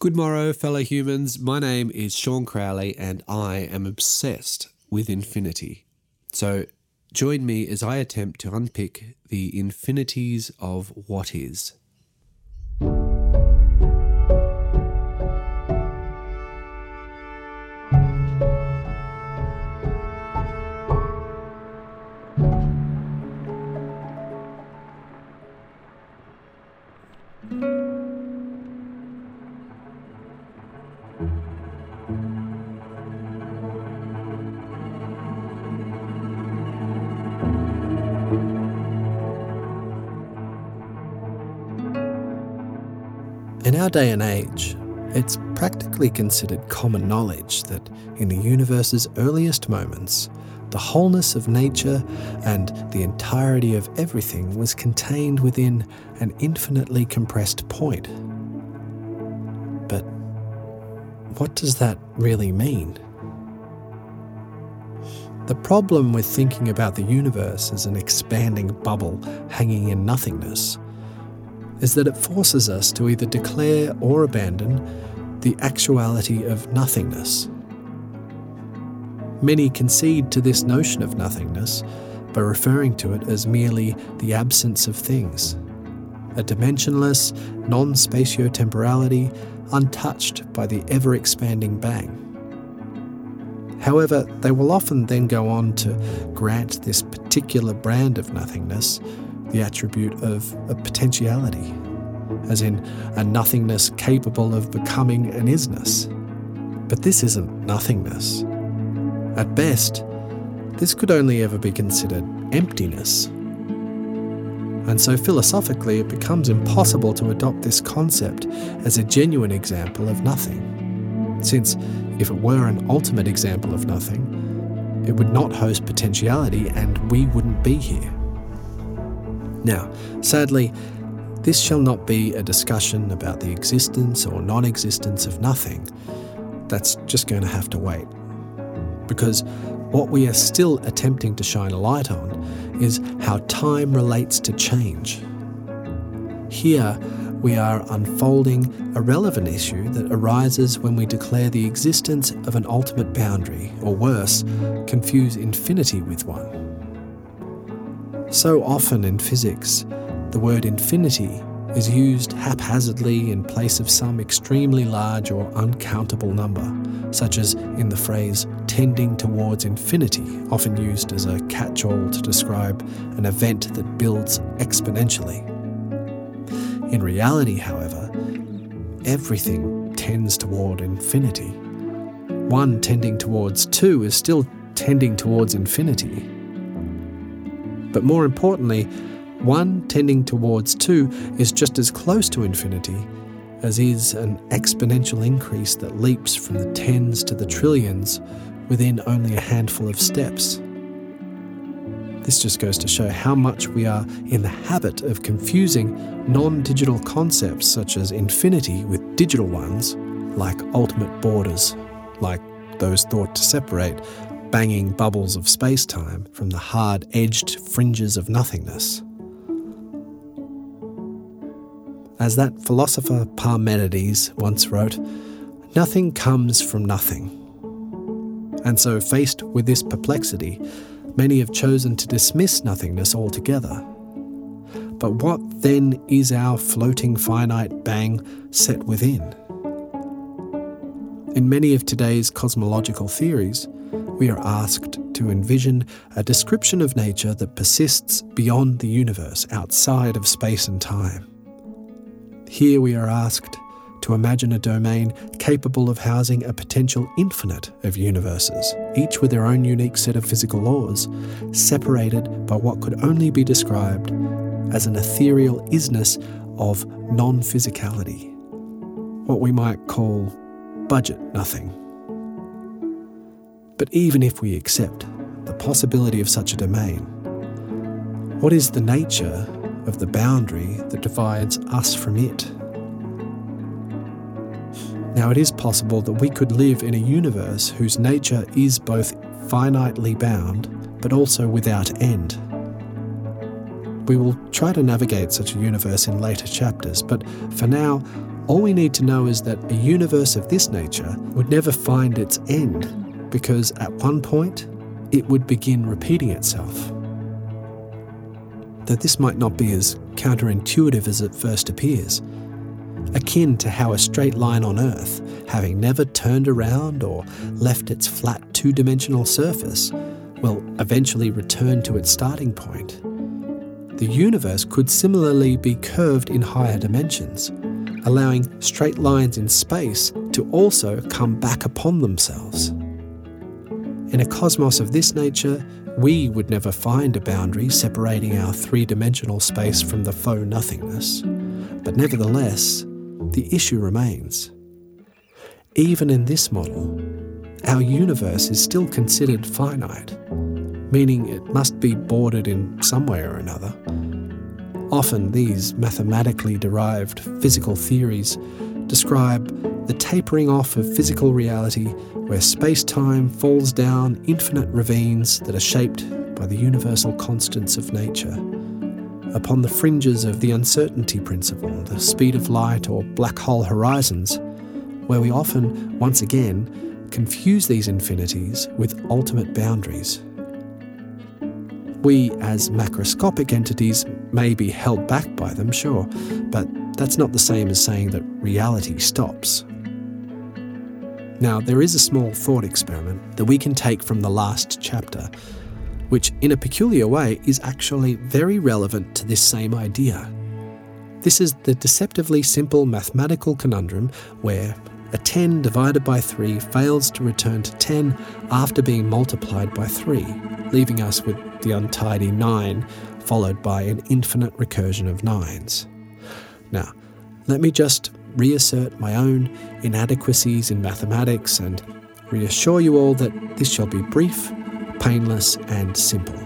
Good morrow, fellow humans. My name is Sean Crowley, and I am obsessed with infinity. So, join me as I attempt to unpick the infinities of what is. Our day and age, it's practically considered common knowledge that in the universe's earliest moments, the wholeness of nature and the entirety of everything was contained within an infinitely compressed point. But what does that really mean? The problem with thinking about the universe as an expanding bubble hanging in nothingness is that it forces us to either declare or abandon the actuality of nothingness. Many concede to this notion of nothingness by referring to it as merely the absence of things, a dimensionless non spatiotemporality untouched by the ever expanding bang. However, they will often then go on to grant this particular brand of nothingness the attribute of a potentiality, as in a nothingness capable of becoming an isness. But this isn't nothingness. At best, this could only ever be considered emptiness. And so philosophically, it becomes impossible to adopt this concept as a genuine example of nothing. Since if it were an ultimate example of nothing, it would not host potentiality and we wouldn't be here. Now, sadly, this shall not be a discussion about the existence or non existence of nothing. That's just going to have to wait. Because what we are still attempting to shine a light on is how time relates to change. Here, we are unfolding a relevant issue that arises when we declare the existence of an ultimate boundary, or worse, confuse infinity with one. So often in physics, the word infinity is used haphazardly in place of some extremely large or uncountable number, such as in the phrase tending towards infinity, often used as a catch all to describe an event that builds exponentially. In reality, however, everything tends toward infinity. One tending towards two is still tending towards infinity. But more importantly, 1 tending towards 2 is just as close to infinity as is an exponential increase that leaps from the tens to the trillions within only a handful of steps. This just goes to show how much we are in the habit of confusing non digital concepts such as infinity with digital ones, like ultimate borders, like those thought to separate banging bubbles of space time from the hard edged fringes of nothingness. As that philosopher Parmenides once wrote, nothing comes from nothing. And so, faced with this perplexity, many have chosen to dismiss nothingness altogether. But what then is our floating finite bang set within? In many of today's cosmological theories, we are asked to envision a description of nature that persists beyond the universe, outside of space and time. Here we are asked to imagine a domain capable of housing a potential infinite of universes, each with their own unique set of physical laws, separated by what could only be described as an ethereal isness of non physicality, what we might call budget nothing. But even if we accept the possibility of such a domain, what is the nature of the boundary that divides us from it? Now, it is possible that we could live in a universe whose nature is both finitely bound but also without end. We will try to navigate such a universe in later chapters, but for now, All we need to know is that a universe of this nature would never find its end, because at one point it would begin repeating itself. Though this might not be as counterintuitive as it first appears, akin to how a straight line on Earth, having never turned around or left its flat two dimensional surface, will eventually return to its starting point. The universe could similarly be curved in higher dimensions, allowing straight lines in space to also come back upon themselves. In a cosmos of this nature, we would never find a boundary separating our three dimensional space from the faux nothingness, but nevertheless, the issue remains. Even in this model, our universe is still considered finite, meaning it must be bordered in some way or another. Often, these mathematically derived physical theories describe the tapering off of physical reality where space time falls down infinite ravines that are shaped by the universal constants of nature. Upon the fringes of the uncertainty principle, the speed of light, or black hole horizons, where we often, once again, confuse these infinities with ultimate boundaries. We, as macroscopic entities, may be held back by them, sure, but that's not the same as saying that reality stops. Now, there is a small thought experiment that we can take from the last chapter, which, in a peculiar way, is actually very relevant to this same idea. This is the deceptively simple mathematical conundrum where a 10 divided by 3 fails to return to 10 after being multiplied by 3, leaving us with the untidy 9, followed by an infinite recursion of 9s. Now, let me just reassert my own inadequacies in mathematics and reassure you all that this shall be brief, painless, and simple,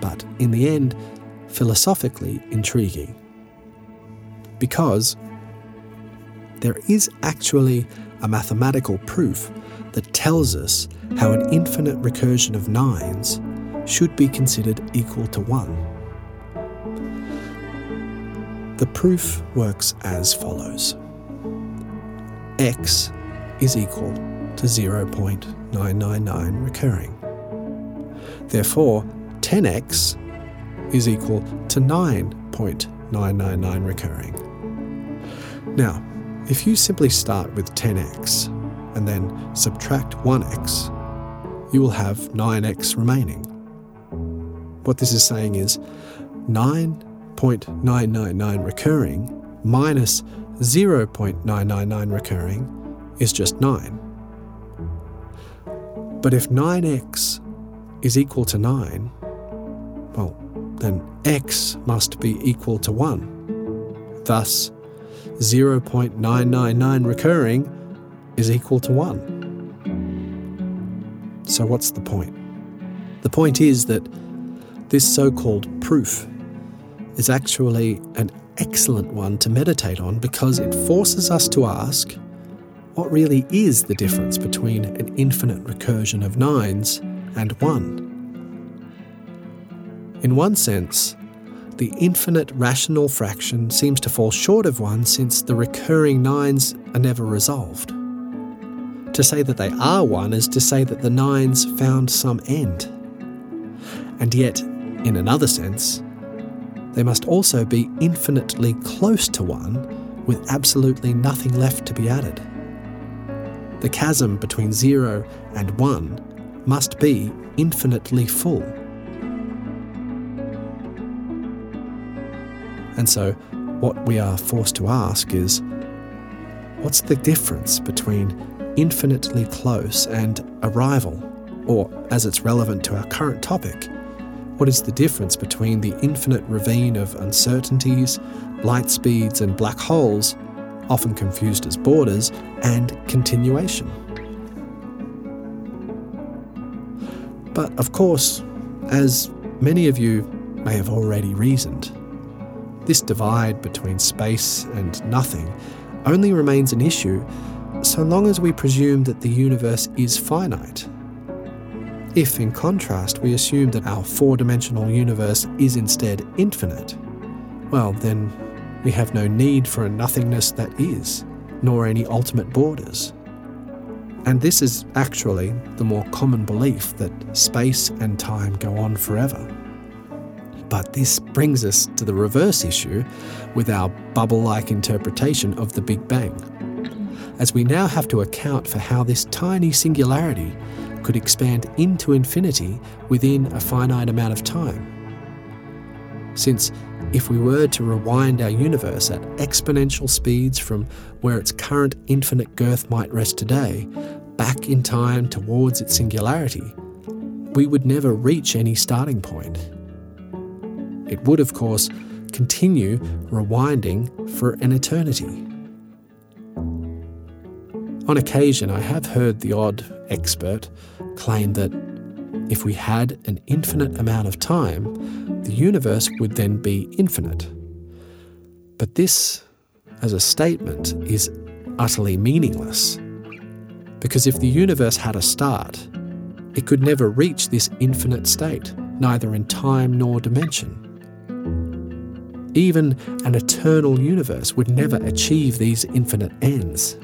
but in the end, philosophically intriguing. Because there is actually a mathematical proof that tells us how an infinite recursion of nines should be considered equal to 1. The proof works as follows x is equal to 0.999 recurring. Therefore, 10x is equal to 9.999 recurring. Now, if you simply start with 10x and then subtract 1x, you will have 9x remaining. What this is saying is 9.999 recurring minus 0.999 recurring is just 9. But if 9x is equal to 9, well, then x must be equal to 1. Thus, 0.999 recurring is equal to 1. So, what's the point? The point is that this so called proof is actually an excellent one to meditate on because it forces us to ask what really is the difference between an infinite recursion of nines and one? In one sense, the infinite rational fraction seems to fall short of one since the recurring nines are never resolved. To say that they are one is to say that the nines found some end. And yet, in another sense, they must also be infinitely close to one with absolutely nothing left to be added. The chasm between zero and one must be infinitely full. And so, what we are forced to ask is what's the difference between infinitely close and arrival? Or, as it's relevant to our current topic, what is the difference between the infinite ravine of uncertainties, light speeds, and black holes, often confused as borders, and continuation? But of course, as many of you may have already reasoned, this divide between space and nothing only remains an issue so long as we presume that the universe is finite. If, in contrast, we assume that our four dimensional universe is instead infinite, well, then we have no need for a nothingness that is. nor any ultimate borders. And this is actually the more common belief that space and time go on forever. But this brings us to the reverse issue with our bubble like interpretation of the Big Bang, as we now have to account for how this tiny singularity could expand into infinity within a finite amount of time. Since if we were to rewind our universe at exponential speeds from where its current infinite girth might rest today, back in time towards its singularity, we would never reach any starting point. It would, of course, continue rewinding for an eternity. On occasion, I have heard the odd expert claim that if we had an infinite amount of time, the universe would then be infinite. But this, as a statement, is utterly meaningless. Because if the universe had a start, it could never reach this infinite state, neither in time nor dimension. Even an eternal universe would never achieve these infinite ends.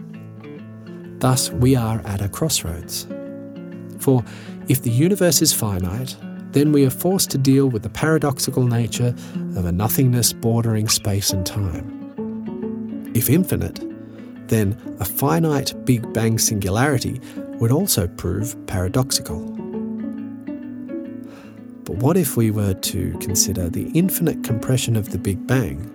Thus, we are at a crossroads. For if the universe is finite, then we are forced to deal with the paradoxical nature of a nothingness bordering space and time. If infinite, then a finite Big Bang singularity would also prove paradoxical. But what if we were to consider the infinite compression of the Big Bang,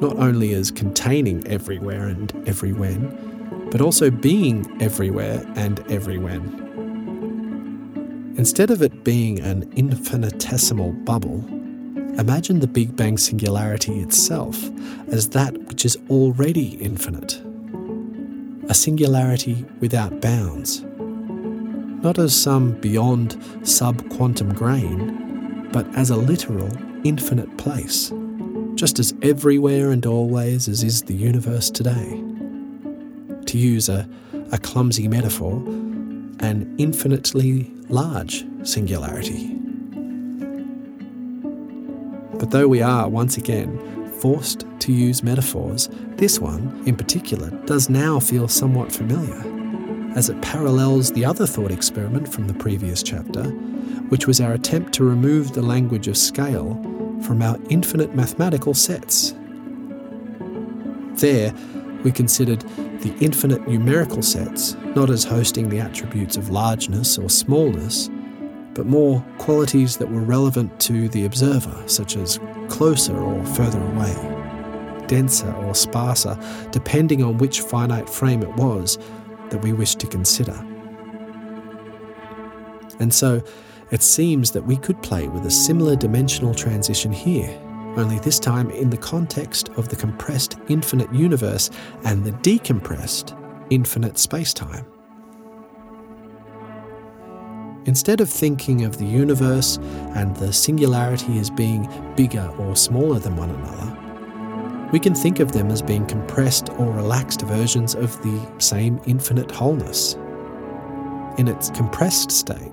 not only as containing everywhere and every when, but also being everywhere and everywhen. Instead of it being an infinitesimal bubble, imagine the Big Bang singularity itself as that which is already infinite. A singularity without bounds. Not as some beyond sub quantum grain, but as a literal infinite place, just as everywhere and always as is the universe today. To use a, a clumsy metaphor, an infinitely large singularity. But though we are, once again, forced to use metaphors, this one, in particular, does now feel somewhat familiar, as it parallels the other thought experiment from the previous chapter, which was our attempt to remove the language of scale from our infinite mathematical sets. There, we considered the infinite numerical sets not as hosting the attributes of largeness or smallness, but more qualities that were relevant to the observer, such as closer or further away, denser or sparser, depending on which finite frame it was that we wished to consider. And so, it seems that we could play with a similar dimensional transition here only this time in the context of the compressed infinite universe and the decompressed infinite spacetime. Instead of thinking of the universe and the singularity as being bigger or smaller than one another, we can think of them as being compressed or relaxed versions of the same infinite wholeness. In its compressed state,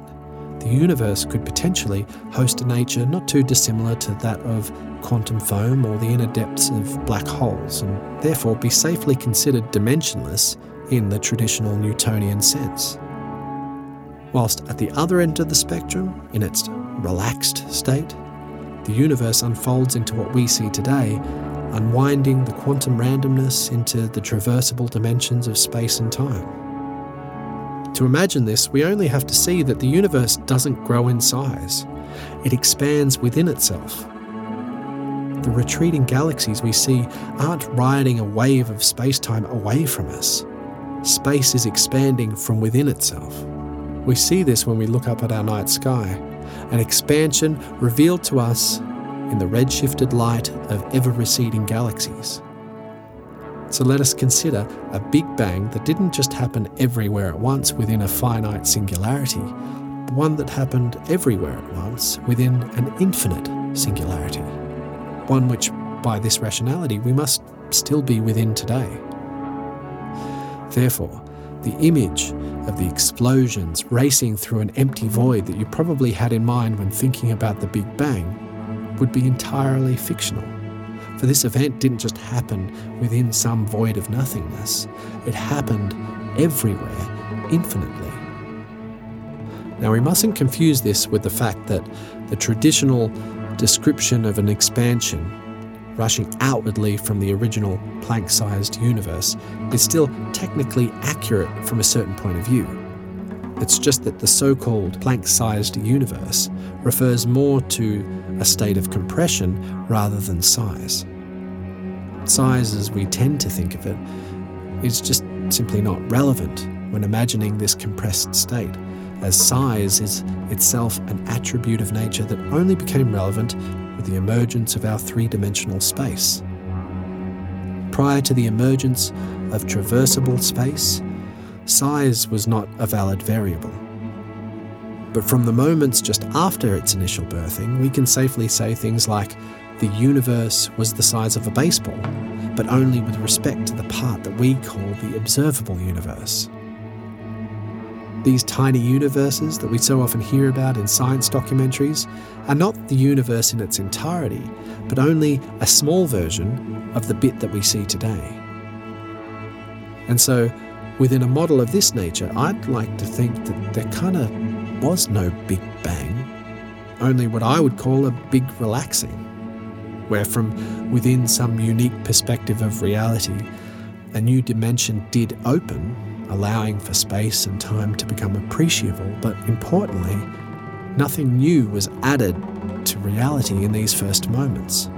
the universe could potentially host a nature not too dissimilar to that of quantum foam or the inner depths of black holes, and therefore be safely considered dimensionless in the traditional Newtonian sense. Whilst at the other end of the spectrum, in its relaxed state, the universe unfolds into what we see today, unwinding the quantum randomness into the traversable dimensions of space and time. To imagine this, we only have to see that the universe doesn't grow in size, it expands within itself. The retreating galaxies we see aren't riding a wave of space time away from us. Space is expanding from within itself. We see this when we look up at our night sky, an expansion revealed to us in the redshifted light of ever receding galaxies. So let us consider a Big Bang that didn't just happen everywhere at once within a finite singularity, but one that happened everywhere at once within an infinite singularity. One which, by this rationality, we must still be within today. Therefore, the image of the explosions racing through an empty void that you probably had in mind when thinking about the Big Bang would be entirely fictional For this event didn't just happen within some void of nothingness, it happened everywhere, infinitely. Now, we mustn't confuse this with the fact that the traditional description of an expansion rushing outwardly from the original Planck sized universe is still technically accurate from a certain point of view. It's just that the so called Planck sized universe refers more to a state of compression rather than size. Size, as we tend to think of it, is just simply not relevant when imagining this compressed state, as size is itself an attribute of nature that only became relevant with the emergence of our three dimensional space. Prior to the emergence of traversable space, size was not a valid variable. But from the moments just after its initial birthing, we can safely say things like the universe was the size of a baseball, but only with respect to the part that we call the observable universe. These tiny universes that we so often hear about in science documentaries are not the universe in its entirety, but only a small version of the bit that we see today. And so, within a model of this nature, I'd like to think that there kind of was no Big Bang, only what I would call a big relaxing, where from within some unique perspective of reality, a new dimension did open allowing for space and time to become appreciable, but importantly, nothing new was added to reality in these first moments.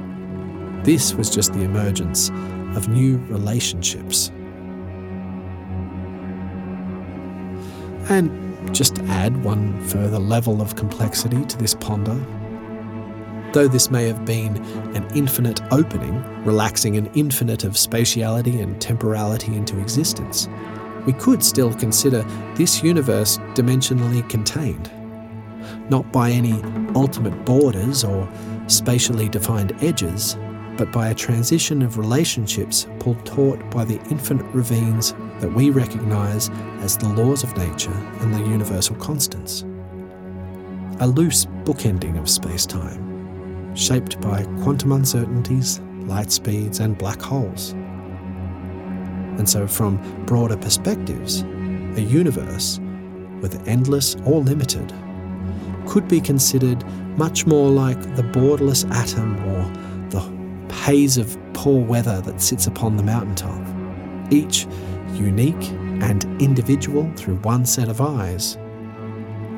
This was just the emergence of new relationships. And just add one further level of complexity to this ponder, though this may have been an infinite opening, relaxing an infinite of spatiality and temporality into existence, we could still consider this universe dimensionally contained, not by any ultimate borders or spatially defined edges, but by a transition of relationships pulled taut by the infinite ravines that we recognize as the laws of nature and the universal constants. A loose bookending of space time, shaped by quantum uncertainties, light speeds, and black holes. And so, from broader perspectives, a universe, whether endless or limited, could be considered much more like the borderless atom or haze of poor weather that sits upon the mountaintop, each unique and individual through one set of eyes,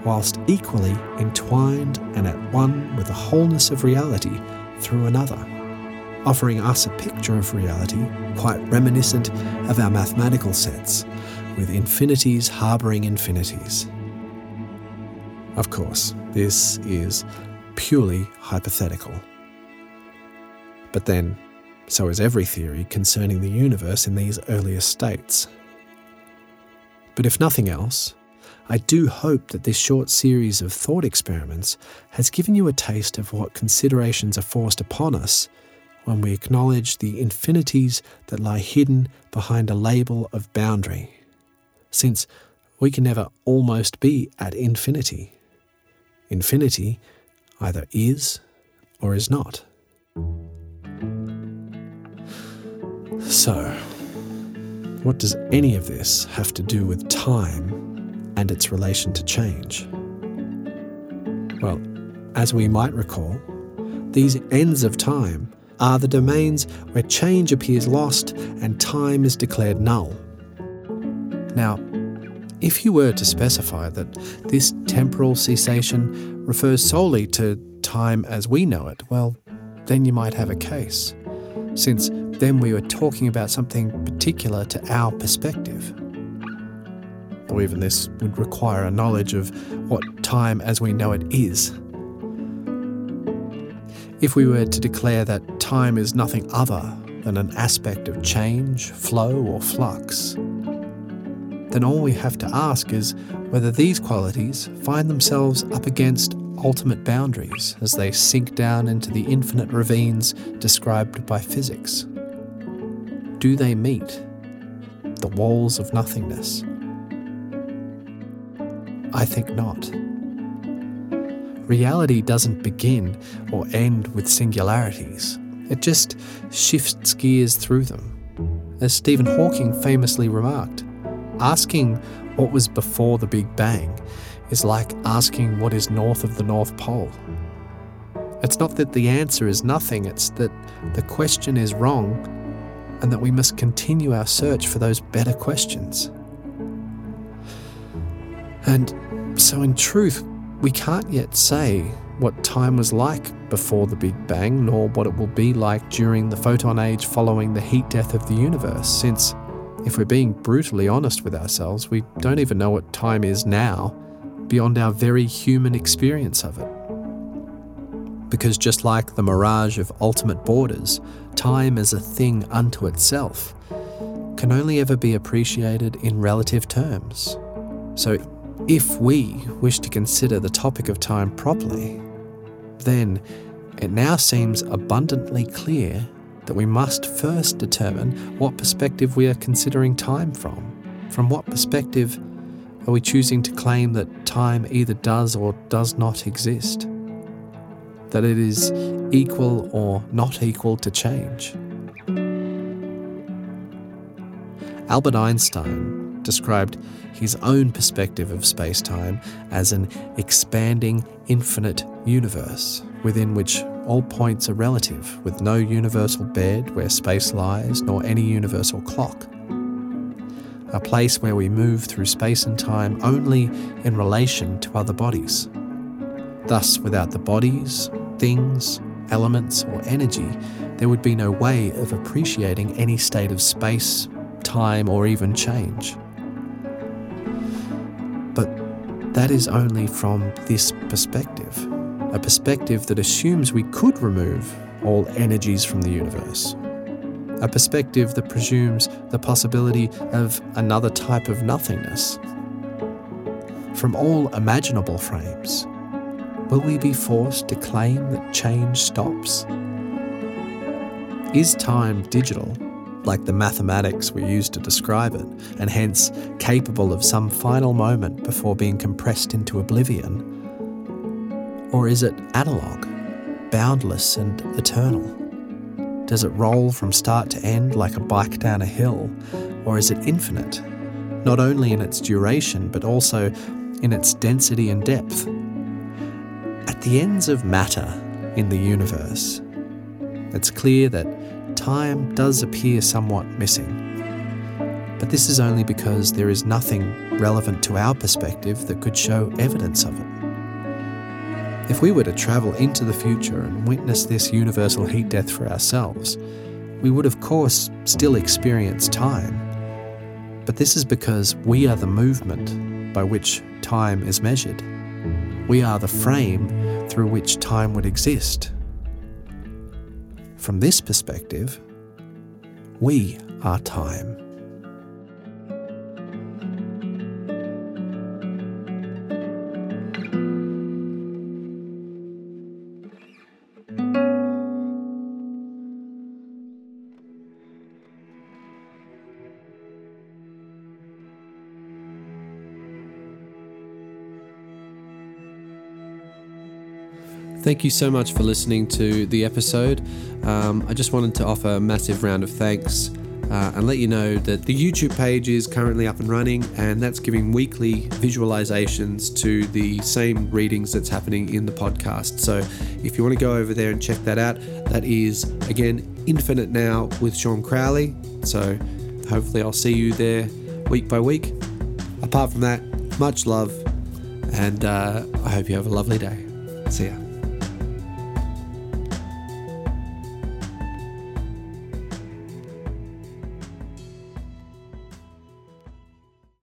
whilst equally entwined and at one with the wholeness of reality through another offering us a picture of reality quite reminiscent of our mathematical sets, with infinities harbouring infinities. Of course, this is purely hypothetical. But then, so is every theory concerning the universe in these earlier states. But if nothing else, I do hope that this short series of thought experiments has given you a taste of what considerations are forced upon us when we acknowledge the infinities that lie hidden behind a label of boundary, since we can never almost be at infinity. Infinity either is or is not. So, what does any of this have to do with time and its relation to change? Well, as we might recall, these ends of time are the domains where change appears lost and time is declared null. Now, if you were to specify that this temporal cessation refers solely to time as we know it, well, then you might have a case, since then we were talking about something particular to our perspective. Or even this would require a knowledge of what time as we know it is. If we were to declare that time is nothing other than an aspect of change, flow, or flux, then all we have to ask is whether these qualities find themselves up against ultimate boundaries as they sink down into the infinite ravines described by physics. Do they meet the walls of nothingness? I think not. Reality doesn't begin or end with singularities, It just shifts gears through them. As Stephen Hawking famously remarked, asking what was before the Big Bang is like asking what is north of the North Pole. It's not that the answer is nothing, it's that the question is wrong and that we must continue our search for those better questions. And so, in truth, we can't yet say what time was like before the Big Bang, nor what it will be like during the photon age following the heat death of the universe, since, if we're being brutally honest with ourselves, we don't even know what time is now beyond our very human experience of it. Because just like the mirage of ultimate borders, time as a thing unto itself can only ever be appreciated in relative terms. So, if we wish to consider the topic of time properly, then it now seems abundantly clear that we must first determine what perspective we are considering time from. From what perspective are we choosing to claim that time either does or does not exist? That it is equal or not equal to change? Albert Einstein described his own perspective of space time as an expanding, infinite universe within which all points are relative, with no universal bed where space lies, nor any universal clock a place where we move through space and time only in relation to other bodies. Thus, without the bodies, things, elements, or energy, there would be no way of appreciating any state of space, time, or even change. But that is only from this perspective, a perspective that assumes we could remove all energies from the universe, a perspective that presumes the possibility of another type of nothingness. From all imaginable frames, will we be forced to claim that change stops? Is time digital, like the mathematics we use to describe it, and hence capable of some final moment before being compressed into oblivion? Or is it analogue, boundless and eternal? Does it roll from start to end like a bike down a hill? Or is it infinite, not only in its duration, but also in its density and depth? At the ends of matter in the universe, it's clear that time does appear somewhat missing. But this is only because there is nothing relevant to our perspective that could show evidence of it. If we were to travel into the future and witness this universal heat death for ourselves, we would, of course, still experience time. But this is because we are the movement by which time is measured. We are the frame through which time would exist. From this perspective, we are time. Thank you so much for listening to the episode. Um, I just wanted to offer a massive round of thanks uh, and let you know that the YouTube page is currently up and running, and that's giving weekly visualizations to the same readings that's happening in the podcast. So if you want to go over there and check that out, that is again Infinite Now with Sean Crowley. So hopefully I'll see you there week by week. Apart from that, much love, and uh, I hope you have a lovely day. See ya.